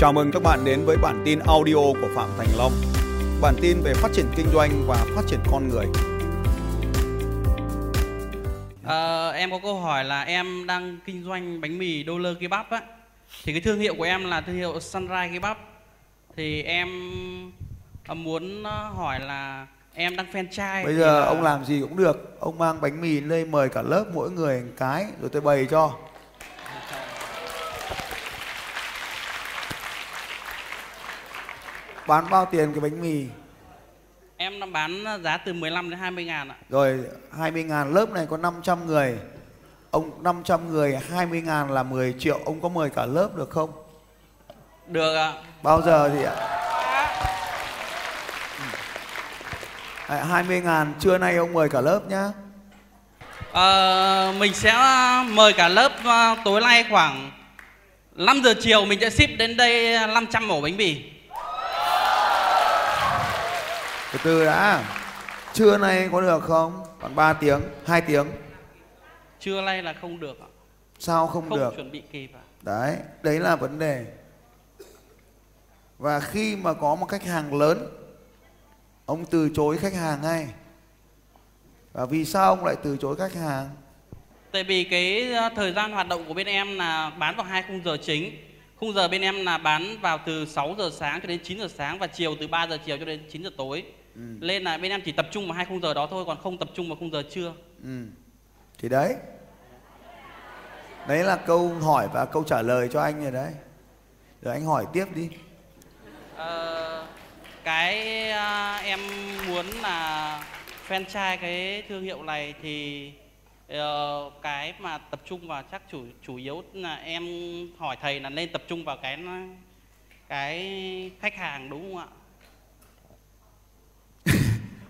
Chào mừng các bạn đến với bản tin audio của Phạm Thành Long. Bản tin về phát triển kinh doanh và phát triển con người. Ờ, em có câu hỏi là em đang kinh doanh bánh mì đô lơ kebab á thì cái thương hiệu của em là thương hiệu Sunrise kebab thì em ờ, muốn ờ, hỏi là em đang franchise Bây giờ là- ông làm gì cũng được Ông mang bánh mì lên mời cả lớp mỗi người một cái Rồi tôi bày cho Bán bao tiền cái bánh mì? Em đang bán giá từ 15 đến 20 ngàn ạ. Rồi 20 ngàn lớp này có 500 người. Ông 500 người 20 ngàn là 10 triệu. Ông có mời cả lớp được không? được ạ. Bao giờ thì ạ? À, 20 ngàn trưa nay ông mời cả lớp nhá. Ờ, mình sẽ mời cả lớp ờ, tối nay khoảng 5 giờ chiều mình sẽ ship đến đây 500 ổ bánh mì Từ từ đã Trưa nay có được không? Còn 3 tiếng, 2 tiếng trưa nay là không được ạ Sao không, không được? chuẩn bị kịp ạ Đấy, đấy là vấn đề Và khi mà có một khách hàng lớn Ông từ chối khách hàng ngay Và vì sao ông lại từ chối khách hàng? Tại vì cái ờ, thời gian hoạt động của bên em là bán vào hai khung giờ chính. Khung giờ bên em là bán vào từ 6 giờ sáng cho đến 9 giờ sáng và chiều từ 3 giờ chiều cho đến 9 giờ tối. Ừ. Nên là bên em chỉ tập trung vào hai khung giờ đó thôi còn không tập trung vào khung giờ trưa. Ừ. Thì đấy Đấy là câu hỏi và câu trả lời cho anh rồi đấy Rồi anh hỏi tiếp đi Ờ, cái ờ, em muốn là franchise cái thương hiệu này thì ờ, cái mà tập trung vào chắc chủ chủ yếu là em hỏi thầy là nên tập trung vào cái cái khách hàng đúng không ạ?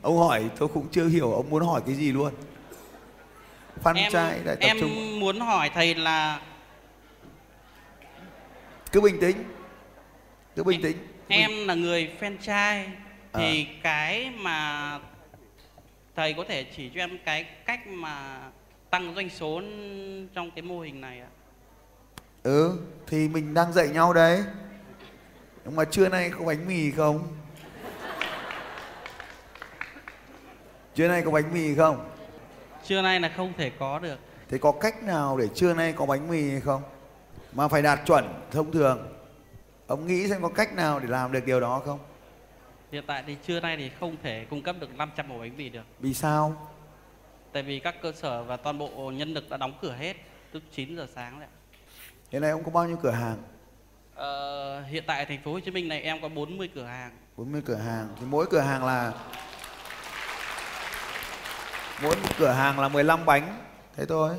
Ông hỏi tôi cũng chưa hiểu ông muốn hỏi cái gì luôn. Phan em trai lại tập em trung. muốn hỏi thầy là Cứ bình tĩnh. Cứ bình tĩnh Cứ bình- em là người franchise À. thì cái mà thầy có thể chỉ cho em cái cách mà tăng doanh số trong cái mô hình này ạ. Ừ thì mình đang dạy nhau đấy. Nhưng mà trưa nay có bánh mì không? Trưa nay có bánh mì không? trưa nay là không thể có được Thế có cách nào để trưa nay có bánh mì hay không? Mà phải đạt chuẩn thông thường Ông nghĩ xem có cách nào để làm được điều đó không? hiện tại thì trưa nay thì không thể cung cấp được 500 ổ bánh mì được Vì sao? tại vì các cơ sở và toàn bộ nhân lực đã đóng cửa hết từ 9 giờ sáng đấy. Hiện nay ông có bao nhiêu cửa hàng? Ờ, hiện tại thành phố Hồ Chí Minh này em có 40 cửa hàng 40 cửa hàng Thì mỗi cửa hàng là Mỗi cửa hàng là 15 bánh. Thế thôi.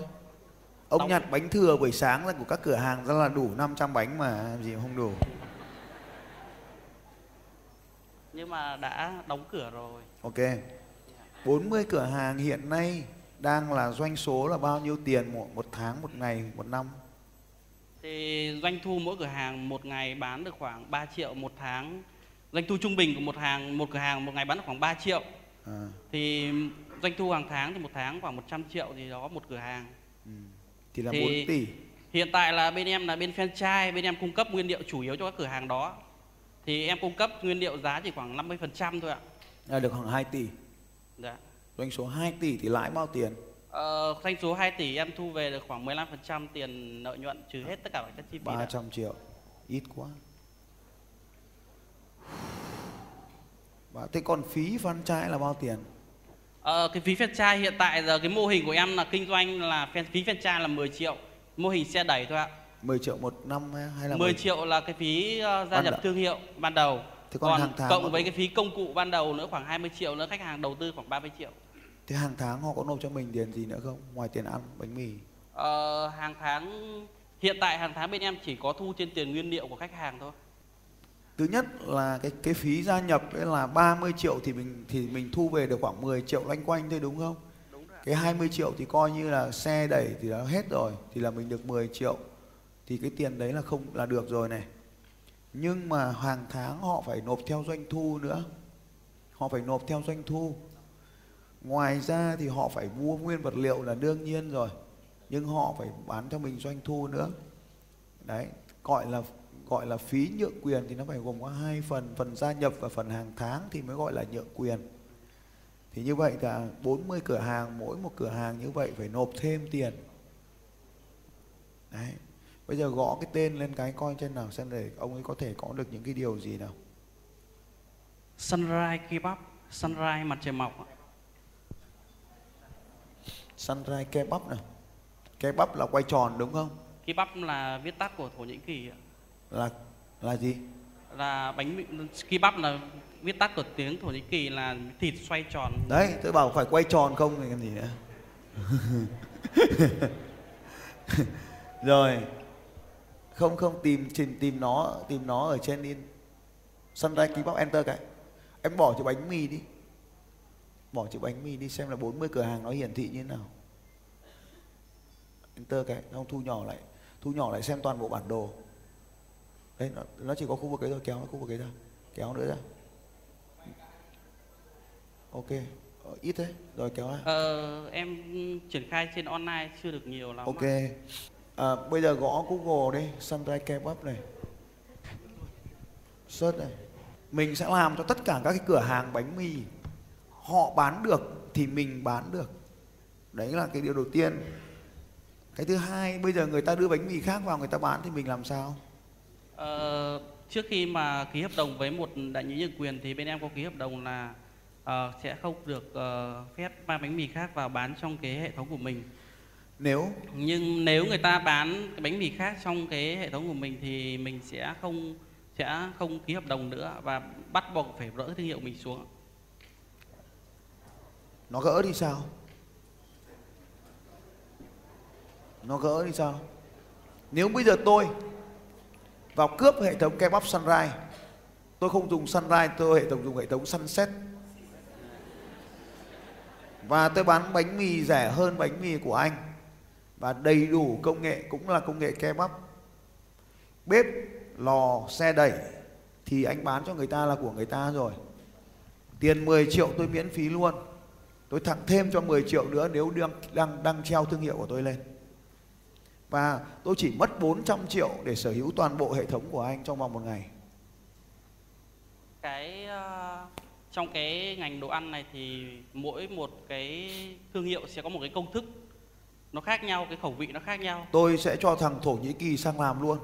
Ông Đóng- nhặt bánh thừa buổi sáng ra của các cửa hàng ra là đủ 500 bánh mà làm gì mà không đủ. Nhưng mà đã đóng cửa rồi. Ok. 40 cửa hàng hiện nay đang là doanh số là bao nhiêu tiền một, một tháng, một ngày, một năm? Thì doanh thu mỗi cửa hàng một ngày bán được khoảng 3 triệu một tháng. Doanh thu trung bình của một hàng một cửa hàng một ngày bán được khoảng 3 triệu. à, Thì doanh thu hàng tháng thì một tháng khoảng 100 triệu thì đó một cửa hàng. Thì là Thì- 4 tỷ Hiện tại là bên em là bên franchise, bên em cung cấp nguyên liệu chủ yếu cho các cửa hàng đó. Thì em cung cấp nguyên liệu giá chỉ khoảng 50% thôi ạ. là được khoảng 2 tỷ Dạ. Doanh số 2 tỷ thì lãi bao tiền? Ờ, doanh số 2 tỷ em thu về được khoảng 15% tiền lợi nhuận trừ hết tất cả các chi phí. đã. 300 triệu Ít quá Và thế còn phí trái là bao tiền? Ờ, cái phí franchise hiện tại giờ cái mô hình của em là kinh doanh là phí franchise là 10 triệu. Mô hình xe đẩy thôi ạ. 10 triệu một năm hay- là 10 triệu là cái phí ờ, gia Ban nhập thương hiệu ban đầu. Thế còn hàng tháng cộng có- với cái phí công cụ ban đầu nữa khoảng 20 triệu nữa khách hàng đầu tư khoảng 30 triệu. Thế hàng tháng họ có nộp cho mình tiền gì nữa không? Ngoài tiền ăn, bánh mì. Ờ, hàng tháng hiện tại hàng tháng bên em chỉ có thu trên tiền nguyên liệu của khách hàng thôi Thứ nhất là cái cái phí gia nhập ấy là 30 triệu thì mình thì mình thu về được khoảng 10 triệu loanh quanh thôi đúng không? đúng rồi. Cái 20 triệu thì coi như là xe đẩy thì đã hết rồi thì là mình được 10 triệu thì cái tiền đấy là không là được rồi này. Nhưng mà hàng tháng họ phải nộp theo doanh thu nữa. Họ phải nộp theo doanh thu. Ngoài ra thì họ phải mua nguyên vật liệu là đương nhiên rồi. Nhưng họ phải bán cho mình doanh thu nữa. Đấy, gọi là gọi là phí nhượng quyền thì nó phải gồm có hai phần phần gia nhập và phần hàng tháng thì mới gọi là nhượng quyền. Thì như vậy là 40 cửa hàng mỗi một cửa hàng như vậy phải nộp thêm tiền. Đấy. Bây giờ gõ cái tên lên cái coi trên nào xem để ông ấy có thể có được những cái điều gì nào. Sunrise Kebab, Sunrise mặt trời mọc. sunrise kebab nào? Kebab là quay tròn đúng không? Kebab là viết tắt của Thổ Nhĩ Kỳ ạ. Là là gì? Là bánh mì kebab là viết tắt của tiếng Thổ Nhĩ Kỳ là thịt xoay tròn. đấy tôi bảo phải quay tròn không thì làm gì nữa. Rồi không không tìm tìm tìm nó tìm nó ở trên in. Sunrise kebab enter cái. Em bỏ chữ bánh mì đi. Bỏ chữ bánh mì đi xem là 40 cửa hàng nó hiển thị như thế nào. Enter cái không thu nhỏ lại. Thu nhỏ lại xem toàn bộ bản đồ đấy nó, nó chỉ có khu vực ấy thôi kéo nó khu vực ấy ra kéo nữa ra. Ok Ờ, ít thế rồi kéo ra. Ờ, em triển khai trên online chưa được nhiều lắm. ok à, bây giờ gõ google đi sunrise kebab này. Search này. Mình sẽ làm cho tất cả các cái cửa hàng bánh mì họ bán được thì mình bán được. Đấy là cái điều đầu tiên. Cái thứ hai bây giờ người ta đưa bánh mì khác vào người ta bán thì mình làm sao Ờ, trước khi mà ký hợp đồng với một đại lý nhượng quyền thì bên em có ký hợp đồng là ờ, sẽ không được ờ, phép mang bánh mì khác vào bán trong cái hệ thống của mình. nếu Nhưng nếu người ta bán cái bánh mì khác trong cái hệ thống của mình thì mình sẽ không sẽ không ký hợp đồng nữa và bắt buộc phải gỡ thương hiệu mình xuống. nó gỡ thì sao nó gỡ thì sao nếu bây giờ tôi vào cướp hệ thống kebab sunrise. Tôi không dùng sunrise, tôi hệ thống dùng hệ thống sunset. Và tôi bán bánh mì rẻ hơn bánh mì của anh. Và đầy đủ công nghệ, cũng là công nghệ kebab bếp, lò, xe đẩy, thì anh bán cho người ta là của người ta rồi. Tiền 10 triệu tôi miễn phí luôn. Tôi thẳng thêm cho 10 triệu nữa nếu đang đang đang treo thương hiệu của tôi lên và tôi chỉ mất 400 triệu để sở hữu toàn bộ hệ thống của anh trong vòng một ngày. Cái ờ, trong cái ngành đồ ăn này thì mỗi một cái thương hiệu sẽ có một cái công thức. Nó khác nhau, cái khẩu vị nó khác nhau. tôi sẽ cho thằng Thổ Nhĩ Kỳ sang làm luôn.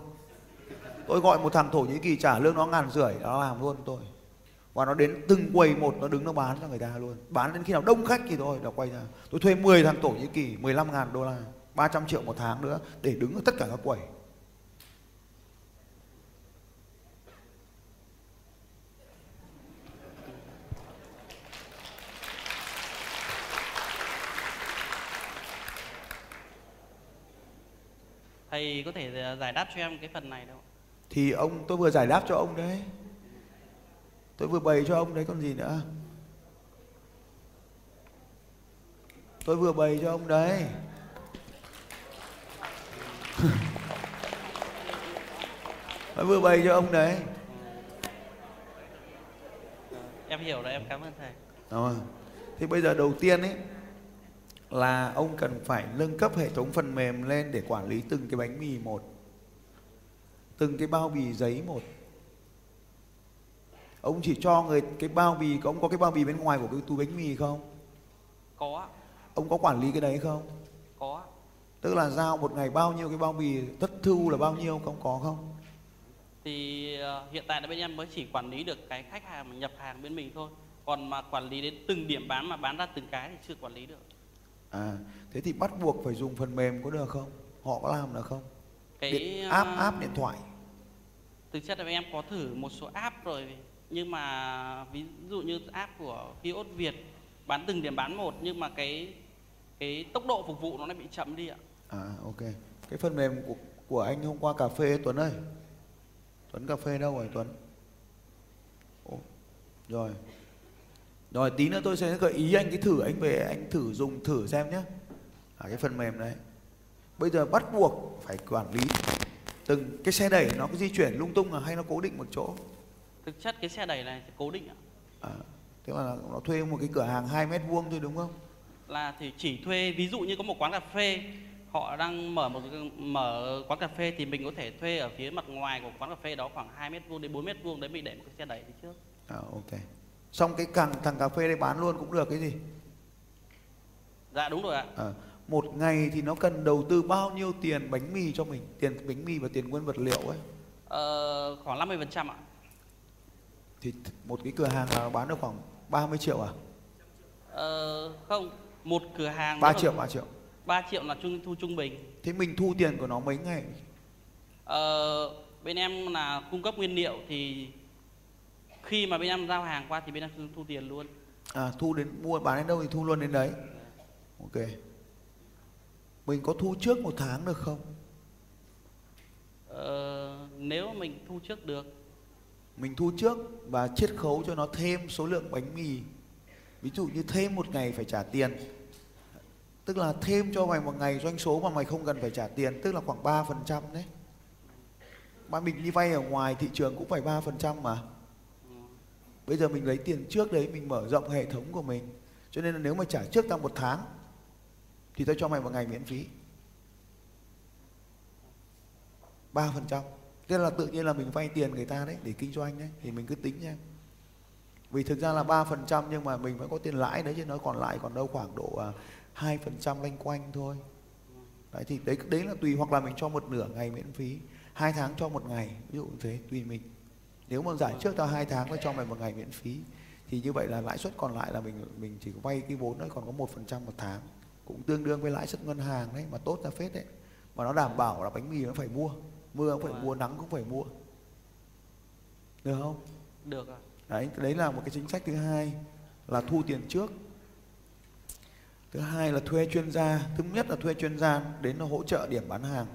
Tôi gọi một thằng Thổ Nhĩ Kỳ trả lương nó ngàn rưỡi nó làm luôn tôi. Và nó đến từng quầy một nó đứng nó bán cho người ta luôn. Bán đến khi nào đông khách thì thôi nó quay ra. Tôi thuê 10 thằng Thổ Nhĩ Kỳ 15 ngàn đô la 300 triệu một tháng nữa để đứng ở tất cả các quầy. Thầy có thể ờ, giải đáp cho em cái phần này đâu. thì ông tôi vừa giải đáp cho ông đấy. Tôi vừa bày cho ông đấy còn gì nữa? Tôi vừa bày cho ông đấy tôi vừa bày cho ông đấy. Em hiểu rồi, em cảm ơn thầy. rồi thì bây giờ đầu tiên ấy là ông cần phải nâng cấp hệ thống phần mềm lên để quản lý từng cái bánh mì một từng cái bao bì giấy một. Ông chỉ cho người cái bao bì ông có cái bao bì bên ngoài của cái túi bánh mì không? Có, ông có quản lý cái đấy không. Tức là giao một ngày bao nhiêu cái bao bì thất thu là bao nhiêu không có không Thì ờ, hiện tại là bên em mới chỉ quản lý được cái khách hàng mà nhập hàng bên mình thôi. Còn mà quản lý đến từng điểm bán mà bán ra từng cái thì chưa quản lý được. à thế thì bắt buộc phải dùng phần mềm có được không họ có làm được không Cái Điện, ờ, app app điện thoại thực chất là em có thử một số app rồi nhưng mà ví dụ như app của kiosk Việt bán từng điểm bán một nhưng mà cái cái tốc độ phục vụ nó lại bị chậm đi ạ. À ok. Cái phần mềm của, của anh hôm qua cà phê Tuấn ơi. Tuấn cà phê đâu rồi Tuấn? Ồ, rồi. Rồi tí nữa tôi sẽ gợi ý anh cái thử anh về anh thử dùng thử xem nhé. À, cái phần mềm đấy. Bây giờ bắt buộc phải quản lý từng cái xe đẩy nó có di chuyển lung tung à hay nó cố định một chỗ. Thực chất cái xe đẩy này cố định ạ. À, tức là nó thuê một cái cửa hàng 2 mét vuông thôi đúng không? Là thì chỉ thuê ví dụ như có một quán cà phê họ đang mở một mở quán cà phê thì mình có thể thuê ở phía mặt ngoài của quán cà phê đó khoảng 2 mét vuông đến 4 mét vuông đấy mình để một cái xe đẩy đi trước. À, ok. Xong cái càng thằng cà phê đấy bán luôn cũng được cái gì? Dạ đúng rồi ạ. À, một ngày thì nó cần đầu tư bao nhiêu tiền bánh mì cho mình? Tiền bánh mì và tiền nguyên vật liệu ấy? Ờ, khoảng 50 phần trăm ạ. Thì một cái cửa hàng là bán được khoảng 30 triệu à? Ờ, không một cửa hàng 3 triệu 3 triệu 3 triệu là trung thu trung bình. Thế mình thu tiền của nó mấy ngày? Ờ, bên em là cung cấp nguyên liệu thì khi mà bên em giao hàng qua thì bên em thu, tiền luôn. À thu đến mua bán đến đâu thì thu luôn đến đấy. Ok. Mình có thu trước một tháng được không? Ờ, nếu mình thu trước được. Mình thu trước và chiết khấu cho nó thêm số lượng bánh mì. Ví dụ như thêm một ngày phải trả tiền tức là thêm cho mày một ngày doanh số mà mày không cần phải trả tiền, tức là khoảng 3% đấy. Mà mình đi vay ở ngoài thị trường cũng phải 3% mà. Bây giờ mình lấy tiền trước đấy, mình mở rộng hệ thống của mình. Cho nên là nếu mà trả trước tao một tháng, thì tao cho mày một ngày miễn phí. 3% tức là tự nhiên là mình vay tiền người ta đấy, để kinh doanh đấy, thì mình cứ tính nha. Vì thực ra là 3% nhưng mà mình vẫn có tiền lãi đấy, chứ nó còn lại còn đâu khoảng độ à, à, 2% lanh quanh thôi. Đấy thì đấy đấy là tùy hoặc là mình cho một nửa ngày miễn phí, hai tháng cho một ngày, ví dụ như thế tùy mình. Nếu mà giải trước tao hai tháng và cho mày một ngày miễn phí thì như vậy là lãi suất còn lại là mình mình chỉ vay cái vốn đấy còn có một phần trăm một tháng. Cũng tương đương với lãi suất ngân hàng đấy mà tốt ra phết đấy. Mà nó đảm bảo là bánh mì nó phải mua mưa cũng phải mua nắng cũng phải mua. Được không? Được ạ. Đấy đấy là một cái chính sách thứ hai là thu tiền trước thứ hai là thuê chuyên gia, thứ nhất là thuê chuyên gia đến nó hỗ trợ điểm bán hàng.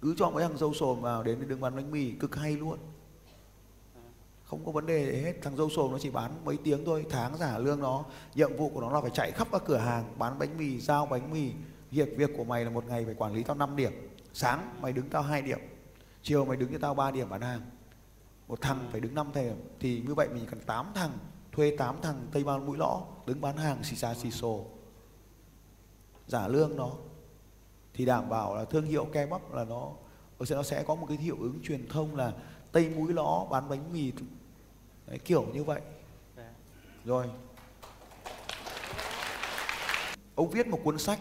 Cứ cho mấy thằng dâu sồm vào đến đường bán bánh mì, cực hay luôn. Không có vấn đề gì hết, thằng dâu sồm nó chỉ bán mấy tiếng thôi, tháng giả lương nó, nhiệm vụ của nó là phải chạy khắp các cửa hàng, bán bánh mì, giao bánh mì. Việc việc của mày là một ngày phải quản lý tao 5 điểm. Sáng mày đứng tao hai điểm, chiều mày đứng cho tao 3 điểm bán hàng. Một thằng phải đứng 5 thềm, thì như vậy mình cần 8 thằng thuê 8 thằng tây ban mũi lõ đứng bán hàng xì xà xì xồ. Giả lương nó. Thì đảm bảo là thương hiệu kebab là nó nó sẽ nó sẽ có một cái hiệu ứng truyền thông là tây mũi lõ bán bánh mì. Đấy, kiểu như vậy. Rồi. Ông viết một cuốn sách.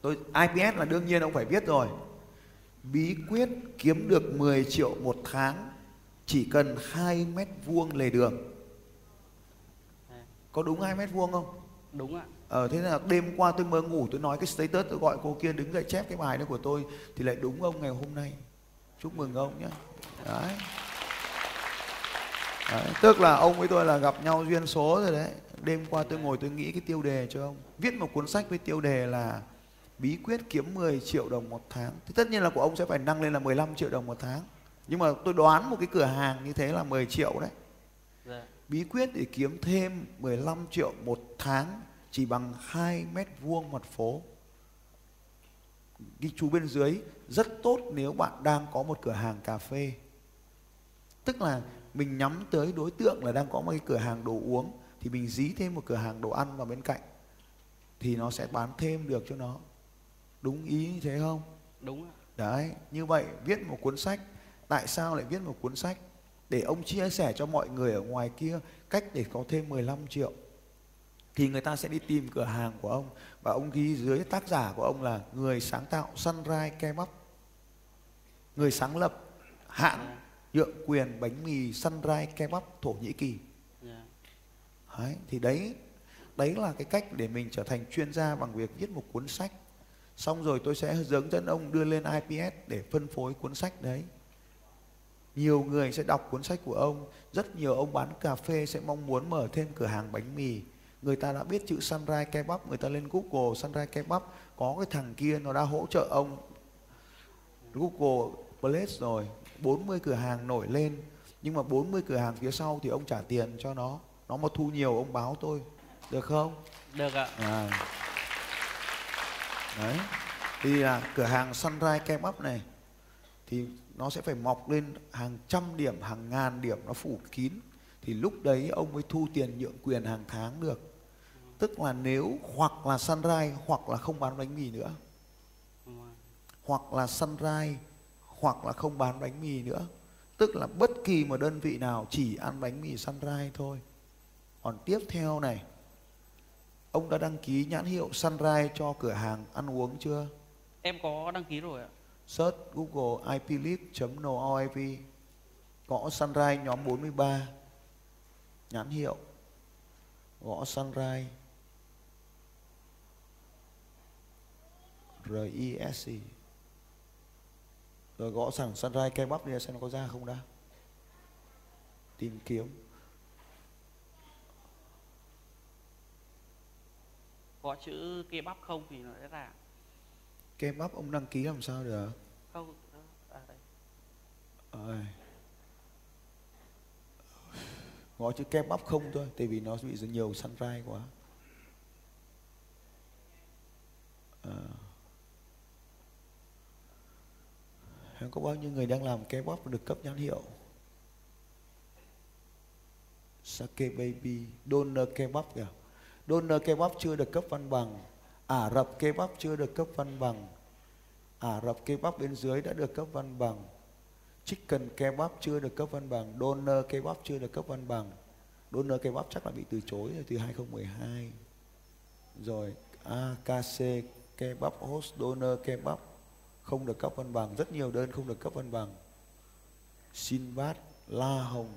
Tôi IPS là đương nhiên ông phải viết rồi. Bí quyết kiếm được 10 triệu một tháng chỉ cần 2 mét vuông lề đường có đúng 2 mét vuông không đúng ạ Ờ thế là đêm qua tôi mơ ngủ tôi nói cái status tôi gọi cô kia đứng dậy chép cái bài đó của tôi thì lại đúng ông ngày hôm nay. Chúc mừng ông nhé. Đấy. đấy. Tức là ông với tôi là gặp nhau duyên số rồi đấy. Đêm qua tôi ngồi tôi nghĩ cái tiêu đề cho ông. Viết một cuốn sách với tiêu đề là bí quyết kiếm 10 triệu đồng một tháng. Thì tất nhiên là của ông sẽ phải nâng lên là 15 triệu đồng một tháng. Nhưng mà tôi đoán một cái cửa hàng như thế là 10 triệu đấy dạ. Bí quyết để kiếm thêm 15 triệu một tháng chỉ bằng 2 mét vuông mặt phố. Ghi chú bên dưới rất tốt nếu bạn đang có một cửa hàng cà phê. Tức là mình nhắm tới đối tượng là đang có một cái cửa hàng đồ uống thì mình dí thêm một cửa hàng đồ ăn vào bên cạnh thì nó sẽ bán thêm được cho nó. Đúng ý như thế không? đúng Đấy, như vậy viết một cuốn sách, tại sao lại viết một cuốn sách? Để ông chia sẻ cho mọi người ở ngoài kia cách để có thêm 15 triệu. Thì người ta sẽ đi tìm cửa hàng của ông và ông ghi dưới tác giả của ông là người sáng tạo Sunrise Kebab. Người sáng lập hãng nhượng quyền bánh mì Sunrise Kebab Thổ Nhĩ Kỳ. dạ. Đấy, thì đấy đấy là cái cách để mình trở thành chuyên gia bằng việc viết một cuốn sách xong rồi tôi sẽ hướng dẫn ông đưa lên IPS để phân phối cuốn sách đấy nhiều người sẽ đọc cuốn sách của ông rất nhiều ông bán cà phê sẽ mong muốn mở thêm cửa hàng bánh mì. Người ta đã biết chữ Sunrise Kebab người ta lên Google Sunrise Kebab có cái thằng kia nó đã hỗ trợ ông. Google Place rồi 40 cửa hàng nổi lên nhưng mà 40 cửa hàng phía sau thì ông trả tiền cho nó. Nó mà thu nhiều ông báo tôi. Được không? Được ạ. À. đấy. Thì là cửa hàng Sunrise Kebab này thì nó sẽ phải mọc lên hàng trăm điểm, hàng ngàn điểm nó phủ kín. Thì lúc đấy ông mới thu tiền nhượng quyền hàng tháng được. Tức là nếu, hoặc là sunrise, hoặc là không bán bánh mì nữa. Hoặc là sunrise, hoặc là không bán bánh mì nữa. Tức là bất kỳ một đơn vị nào chỉ ăn bánh mì sunrise thôi. Còn tiếp theo này, ông đã đăng ký nhãn hiệu sunrise cho cửa hàng ăn uống chưa? Em có đăng ký rồi ạ search google iplist.noip gõ sunrise nhóm 43 nhãn hiệu, gõ sunrise. R rồi gõ sẵn sunrise kebab đi xem nó có ra không đã. Tìm kiếm. Có chữ kebab không thì nó sẽ ra kebab ông đăng ký làm sao được không à, đây. Ôi. Ngó chữ kebab không thôi Tại vì nó bị nhiều sunrise quá à. Có bao nhiêu người đang làm kebab và được cấp nhãn hiệu Sake Baby Donor Kebab kìa Donor Kebab chưa được cấp văn bằng Ả Rập Kebab chưa được cấp văn bằng. Ả Rập Kebab bên dưới đã được cấp văn bằng. Chicken Kebab chưa được cấp văn bằng. Donor Kebab chưa được cấp văn bằng. Donor Kebab chắc là bị từ chối rồi từ 2012 Rồi AKC Kebab Host Donor Kebab không được cấp văn bằng. Rất nhiều đơn không được cấp văn bằng. Sinbad La Hồng.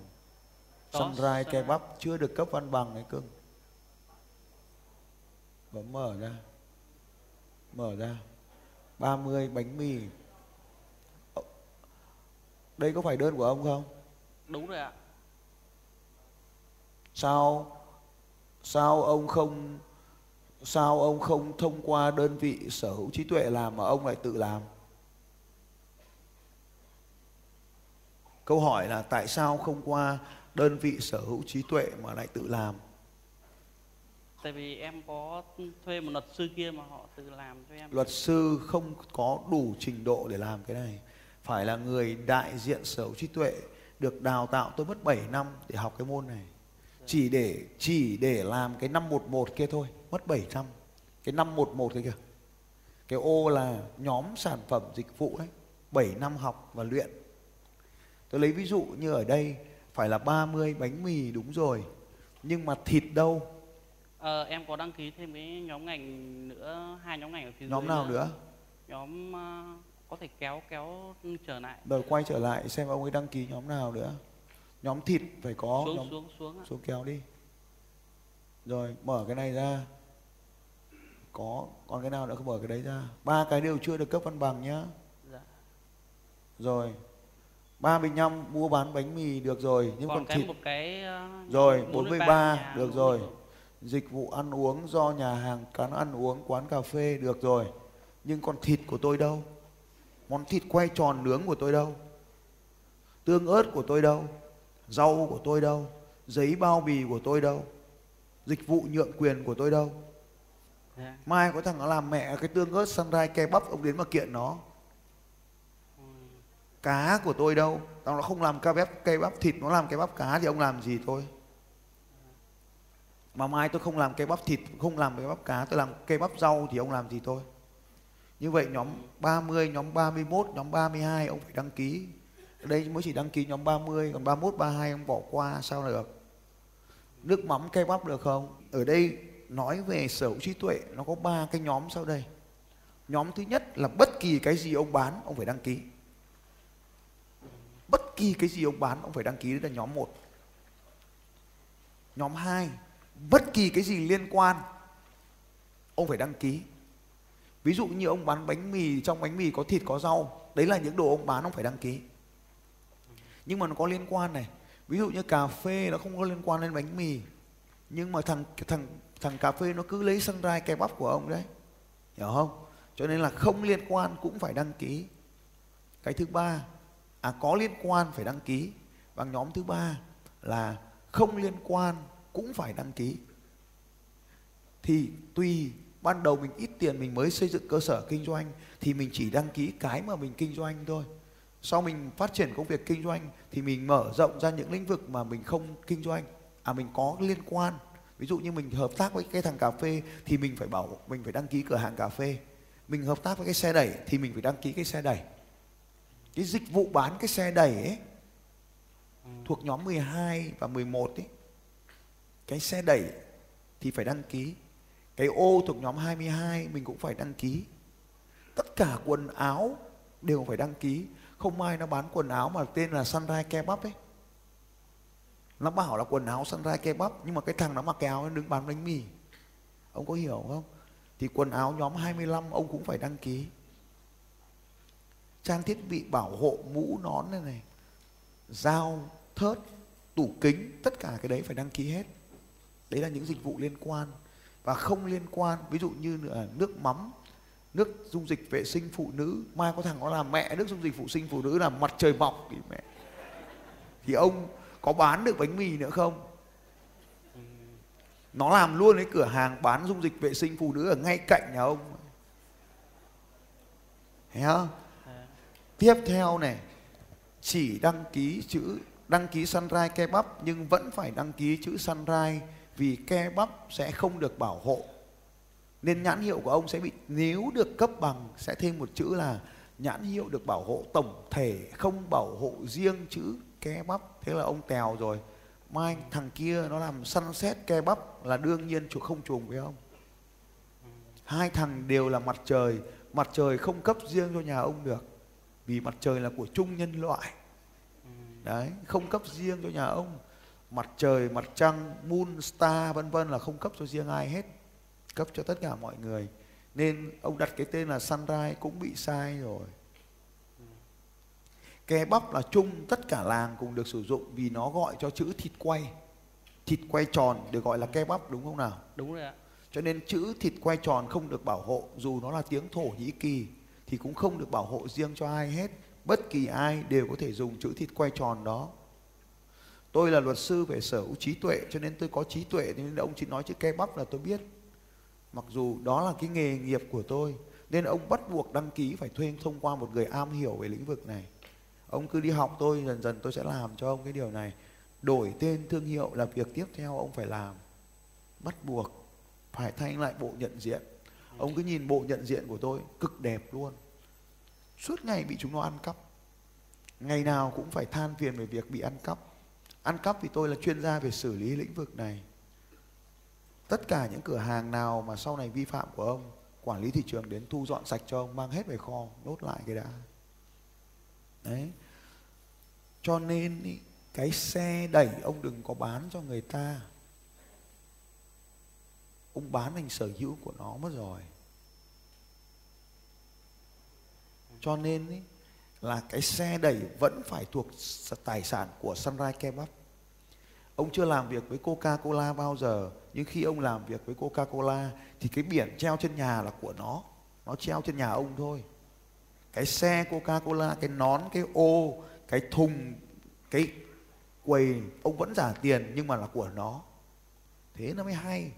Sunrise. Kebab chưa được cấp văn bằng ấy cưng bấm mở ra mở ra. 30 bánh mì. Đây có phải đơn của ông không? Đúng rồi ạ. Sao sao ông không sao ông không thông qua đơn vị sở hữu trí tuệ làm mà ông lại tự làm? Câu hỏi là tại sao không qua đơn vị sở hữu trí tuệ mà lại tự làm tại vì em có thuê một luật sư kia mà họ tự làm cho em. Luật sư không có đủ trình độ để làm cái này. Phải là người đại diện sở hữu trí tuệ, được đào tạo tôi mất 7 năm để học cái môn này. Chỉ để chỉ để làm cái 511 kia thôi, mất 700 cái 511 kia kìa. Cái ô là nhóm sản phẩm dịch vụ đấy 7 năm học và luyện. Tôi lấy ví dụ như ở đây, phải là 30 bánh mì đúng rồi, nhưng mà thịt đâu? Ờ, em có đăng ký thêm cái nhóm ngành nữa hai nhóm ngành ở phía nhóm dưới nào nữa? Nhóm ờ, có thể kéo kéo trở lại. Rồi quay trở lại xem ông ấy đăng ký nhóm nào nữa. Nhóm thịt phải có xuống nhóm xuống xuống ạ. xuống kéo đi. Rồi mở cái này ra. Có còn cái nào nữa không? Mở cái đấy ra. Ba cái đều chưa được cấp văn bằng nhá. Dạ. rồi 35 mua bán bánh mì được rồi. Nhưng còn còn cái thịt. một cái ờ, rồi 43 43 nhà được rồi. được dịch vụ ăn uống do nhà hàng quán ăn uống, quán cà phê được rồi. Nhưng còn thịt của tôi đâu? Món thịt quay tròn nướng của tôi đâu? Tương ớt của tôi đâu? Rau của tôi đâu? Giấy bao bì của tôi đâu? Dịch vụ nhượng quyền của tôi đâu? Mai có thằng nó làm mẹ cái tương ớt sunrise bắp ông đến mà kiện nó. Cá của tôi đâu? Tao nó không làm kebab bắp thịt nó làm kebab cá thì ông làm gì tôi mà mai tôi không làm cây bắp thịt, không làm cây bắp cá, tôi làm cây bắp rau thì ông làm gì tôi? Như vậy nhóm 30 nhóm 31 nhóm 32 ông phải đăng ký. Ở đây mới chỉ đăng ký nhóm 30 còn 31 32 ông bỏ qua, sao được? Nước mắm, cây bắp được không? Ở đây nói về sở hữu trí tuệ, nó có ba cái nhóm sau đây. Nhóm thứ nhất là bất kỳ cái gì ông bán, ông phải đăng ký. Bất kỳ cái gì ông bán, ông phải đăng ký, đấy là nhóm 1 nhóm 2 bất kỳ cái gì liên quan, ông phải đăng ký. Ví dụ như ông bán bánh mì, trong bánh mì có thịt, có rau, đấy là những đồ ông bán, ông phải đăng ký. Nhưng mà nó có liên quan này. Ví dụ như cà phê, nó không có liên quan đến bánh mì. Nhưng mà thằng thằng thằng cà phê nó cứ lấy sân rai kẹp bắp của ông đấy. Hiểu không? Cho nên là không liên quan cũng phải đăng ký. Cái thứ ba à có liên quan phải đăng ký. Và nhóm thứ ba là không liên quan cũng phải đăng ký. Thì tùy ban đầu mình ít tiền mình mới xây dựng cơ sở kinh doanh thì mình chỉ đăng ký cái mà mình kinh doanh thôi. Sau mình phát triển công việc kinh doanh thì mình mở rộng ra những lĩnh vực mà mình không kinh doanh à mình có liên quan. Ví dụ như mình hợp tác với cái thằng cà phê thì mình phải bảo mình phải đăng ký cửa hàng cà phê. Mình hợp tác với cái xe đẩy thì mình phải đăng ký cái xe đẩy. Cái dịch vụ bán cái xe đẩy ấy thuộc nhóm 12 và 11 ấy cái xe đẩy thì phải đăng ký. Cái ô thuộc nhóm 22 mình cũng phải đăng ký. Tất cả quần áo đều phải đăng ký. Không ai nó bán quần áo mà tên là Sunrise Kebab ấy. Nó bảo là quần áo Sunrise Kebab, nhưng mà cái thằng nó mặc cái áo nó đứng bán bánh mì. Ông có hiểu không? Thì quần áo nhóm 25 ông cũng phải đăng ký. Trang thiết bị bảo hộ mũ nón này này, dao, thớt, tủ kính, tất cả cái đấy phải đăng ký hết đấy là những dịch vụ liên quan và không liên quan. Ví dụ như nước mắm, nước dung dịch vệ sinh phụ nữ. Mai có thằng nó làm mẹ nước dung dịch phụ sinh phụ nữ là mặt trời mọc. Thì mẹ thì ông có bán được bánh mì nữa không? Nó làm luôn cái cửa hàng bán dung dịch vệ sinh phụ nữ ở ngay cạnh nhà ông. Thấy không? Tiếp theo này, chỉ đăng ký chữ đăng ký sunrise kebab nhưng vẫn phải đăng ký chữ sunrise vì kebab sẽ không được bảo hộ, nên nhãn hiệu của ông sẽ bị, nếu được cấp bằng sẽ thêm một chữ là nhãn hiệu được bảo hộ tổng thể, không bảo hộ riêng chữ kebab thế là ông tèo rồi. Mai thằng kia nó làm săn xét kebab là đương nhiên chủ không trùng với ông. Hai thằng đều là mặt trời mặt trời không cấp riêng cho nhà ông được, vì mặt trời là của chung nhân loại. Đấy, không cấp riêng cho nhà ông mặt trời mặt trăng moon star vân vân là không cấp cho riêng ai hết cấp cho tất cả mọi người. Nên ông đặt cái tên là sunrise cũng bị sai rồi. Ke bắp là chung tất cả làng cùng được sử dụng vì nó gọi cho chữ thịt quay. Thịt quay tròn được gọi là ke bắp đúng không nào? Đúng rồi ạ. Cho nên chữ thịt quay tròn không được bảo hộ dù nó là tiếng thổ nhĩ kỳ thì cũng không được bảo hộ riêng cho ai hết. Bất kỳ ai đều có thể dùng chữ thịt quay tròn đó tôi là luật sư về sở hữu trí tuệ, cho nên tôi có trí tuệ nên ông chỉ nói chữ ke bắp là tôi biết. Mặc dù đó là cái nghề nghiệp của tôi, nên ông bắt buộc đăng ký phải thuê thông qua một người am hiểu về lĩnh vực này. Ông cứ đi học tôi, dần dần tôi sẽ làm cho ông cái điều này. Đổi tên thương hiệu là việc tiếp theo ông phải làm. Bắt buộc phải thay lại bộ nhận diện. Ông cứ nhìn bộ nhận diện của tôi, cực đẹp luôn. Suốt ngày bị chúng nó ăn cắp. Ngày nào cũng phải than phiền về việc bị ăn cắp ăn cắp vì tôi là chuyên gia về xử lý lĩnh vực này. Tất cả những cửa hàng nào mà sau này vi phạm của ông quản lý thị trường đến thu dọn sạch cho ông mang hết về kho nốt lại cái đã. Đấy. Cho nên ý, cái xe đẩy ông đừng có bán cho người ta. Ông bán thành sở hữu của nó mất rồi. Cho nên ý, là cái xe đẩy vẫn phải thuộc tài sản của Sunrise Kebab ông chưa làm việc với Coca-Cola bao giờ, nhưng khi ông làm việc với Coca-Cola thì cái biển treo trên nhà là của nó. Nó treo trên nhà ông thôi. Cái xe Coca-Cola, cái nón, cái ô, cái thùng, cái quầy, ông vẫn trả tiền nhưng mà là của nó. Thế nó mới hay.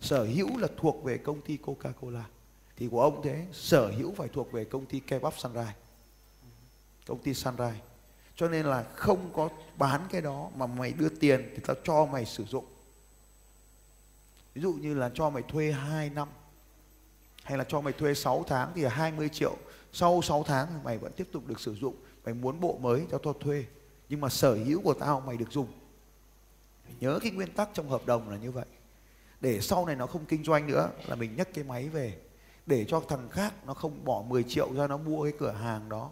Sở hữu là thuộc về công ty Coca-Cola. Thì của ông thế. Sở hữu phải thuộc về công ty Kebab Sunrise. Công ty Sunrise cho nên là không có bán cái đó mà mày đưa tiền thì tao cho mày sử dụng. Ví dụ như là cho mày thuê 2 năm, hay là cho mày thuê 6 tháng thì là 20 triệu. Sau 6 tháng thì mày vẫn tiếp tục được sử dụng. Mày muốn bộ mới cho tao thuê. Nhưng mà sở hữu của tao mày được dùng. Nhớ cái nguyên tắc trong hợp đồng là như vậy. Để sau này nó không kinh doanh nữa là mình nhấc cái máy về. Để cho thằng khác nó không bỏ 10 triệu ra nó mua cái cửa hàng đó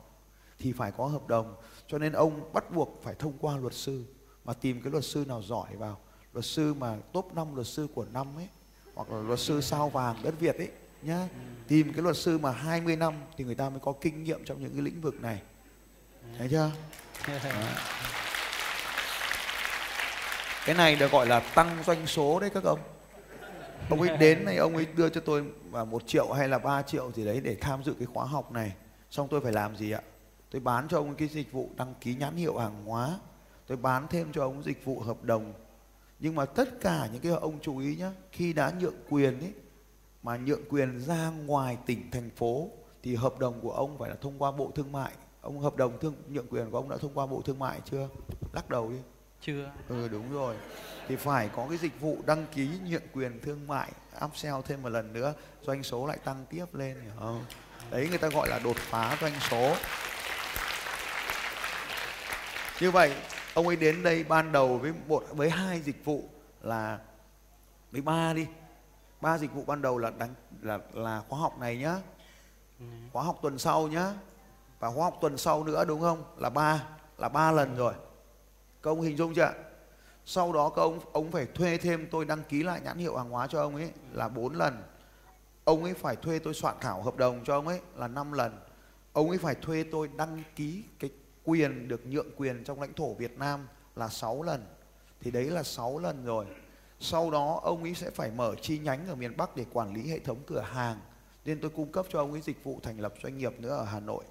thì phải có hợp đồng. Cho nên ông bắt buộc phải thông qua luật sư mà tìm cái luật sư nào giỏi vào. Luật sư mà top 5 luật sư của năm ấy hoặc là luật sư sao vàng đất Việt ấy nhá. Tìm cái luật sư mà 20 năm thì người ta mới có kinh nghiệm trong những cái lĩnh vực này. Thấy chưa? Cái này được gọi là tăng doanh số đấy các ông. Ông ấy đến này ông ấy đưa cho tôi mà một triệu hay là 3 triệu gì đấy để tham dự cái khóa học này. Xong tôi phải làm gì ạ tôi bán cho ông cái dịch vụ đăng ký nhãn hiệu hàng hóa. Tôi bán thêm cho ông dịch vụ hợp đồng. Nhưng mà tất cả những cái ông chú ý nhé khi đã nhượng quyền ấy mà nhượng quyền ra ngoài tỉnh thành phố thì hợp đồng của ông phải là thông qua bộ thương mại. Ông hợp đồng thương nhượng quyền của ông đã thông qua bộ thương mại chưa? Lắc đầu đi. Chưa. Ừ đúng rồi. Thì phải có cái dịch vụ đăng ký nhượng quyền thương mại upsell thêm một lần nữa doanh số lại tăng tiếp lên hiểu không? Đấy người ta gọi là đột phá doanh số như vậy ông ấy đến đây ban đầu với một với hai dịch vụ là với ba đi. Ba dịch vụ ban đầu là đánh là là khóa học này nhá. Ừ. khóa học tuần sau nhá. Và khóa học tuần sau nữa đúng không? Là ba là ba lần rồi. Các ông hình dung chưa sau đó các ông ông phải thuê thêm tôi đăng ký lại nhãn hiệu hàng hóa cho ông ấy là bốn lần. Ông ấy phải thuê tôi soạn thảo hợp đồng cho ông ấy là 5 lần. Ông ấy phải thuê tôi đăng ký cái quyền, được nhượng quyền trong lãnh thổ Việt Nam là 6 lần. Thì đấy là 6 lần rồi. Sau đó, ông ấy sẽ phải mở chi nhánh ở miền Bắc để quản lý hệ thống cửa hàng. Nên tôi cung cấp cho ông ấy dịch vụ thành lập doanh nghiệp nữa ở Hà Nội.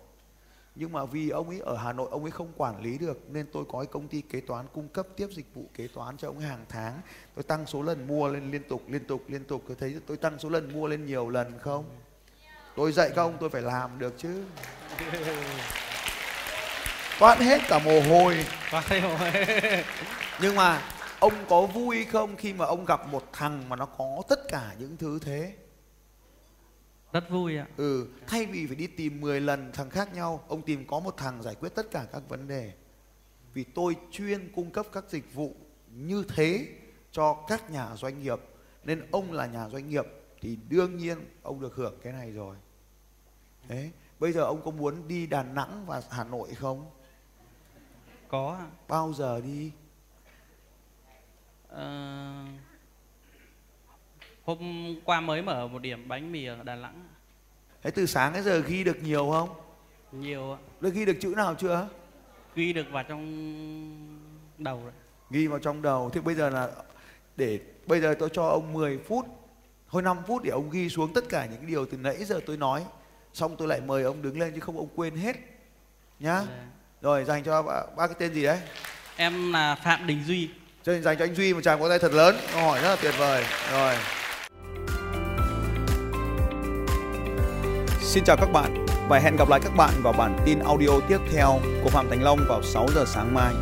Nhưng mà vì ông ấy ở Hà Nội, ông ấy không quản lý được, nên tôi có cái công ty kế toán cung cấp tiếp dịch vụ kế toán cho ông ấy hàng tháng. Tôi tăng số lần mua lên liên tục liên tục liên tục. Tôi thấy tôi tăng số lần mua lên nhiều lần không? Tôi dạy các ông tôi phải làm được chứ. toát hết cả mồ hôi nhưng mà ông có vui không khi mà ông gặp một thằng mà nó có tất cả những thứ thế rất vui ạ Ừ, thay vì phải đi tìm 10 lần thằng khác nhau, ông tìm có một thằng giải quyết tất cả các vấn đề. Vì tôi chuyên cung cấp các dịch vụ như thế cho các nhà doanh nghiệp. Nên ông là nhà doanh nghiệp thì đương nhiên ông được hưởng cái này rồi. Thế, bây giờ ông có muốn đi Đà Nẵng và Hà Nội không? Có ạ. Bao giờ đi? Ờ, hôm qua mới mở một điểm bánh mì ở Đà Nẵng Thế từ sáng đến giờ ghi được nhiều không? nhiều ạ. Đã ghi được chữ nào chưa? ghi được vào trong đầu rồi ghi vào trong đầu thế bây giờ là để bây giờ tôi cho ông 10 phút thôi 5 phút để ông ghi xuống tất cả những cái điều từ nãy giờ tôi nói xong tôi lại mời ông đứng lên chứ không ông quên hết nhá Dạ. Rồi dành cho ba, ba cái tên gì đấy? Em là Phạm Đình Duy. Cho dành cho anh Duy một tràng vỗ tay thật lớn. Câu hỏi rất là tuyệt vời. Rồi. Xin chào các bạn và hẹn gặp lại các bạn vào bản tin audio tiếp theo của Phạm Thành Long vào 6 giờ sáng mai.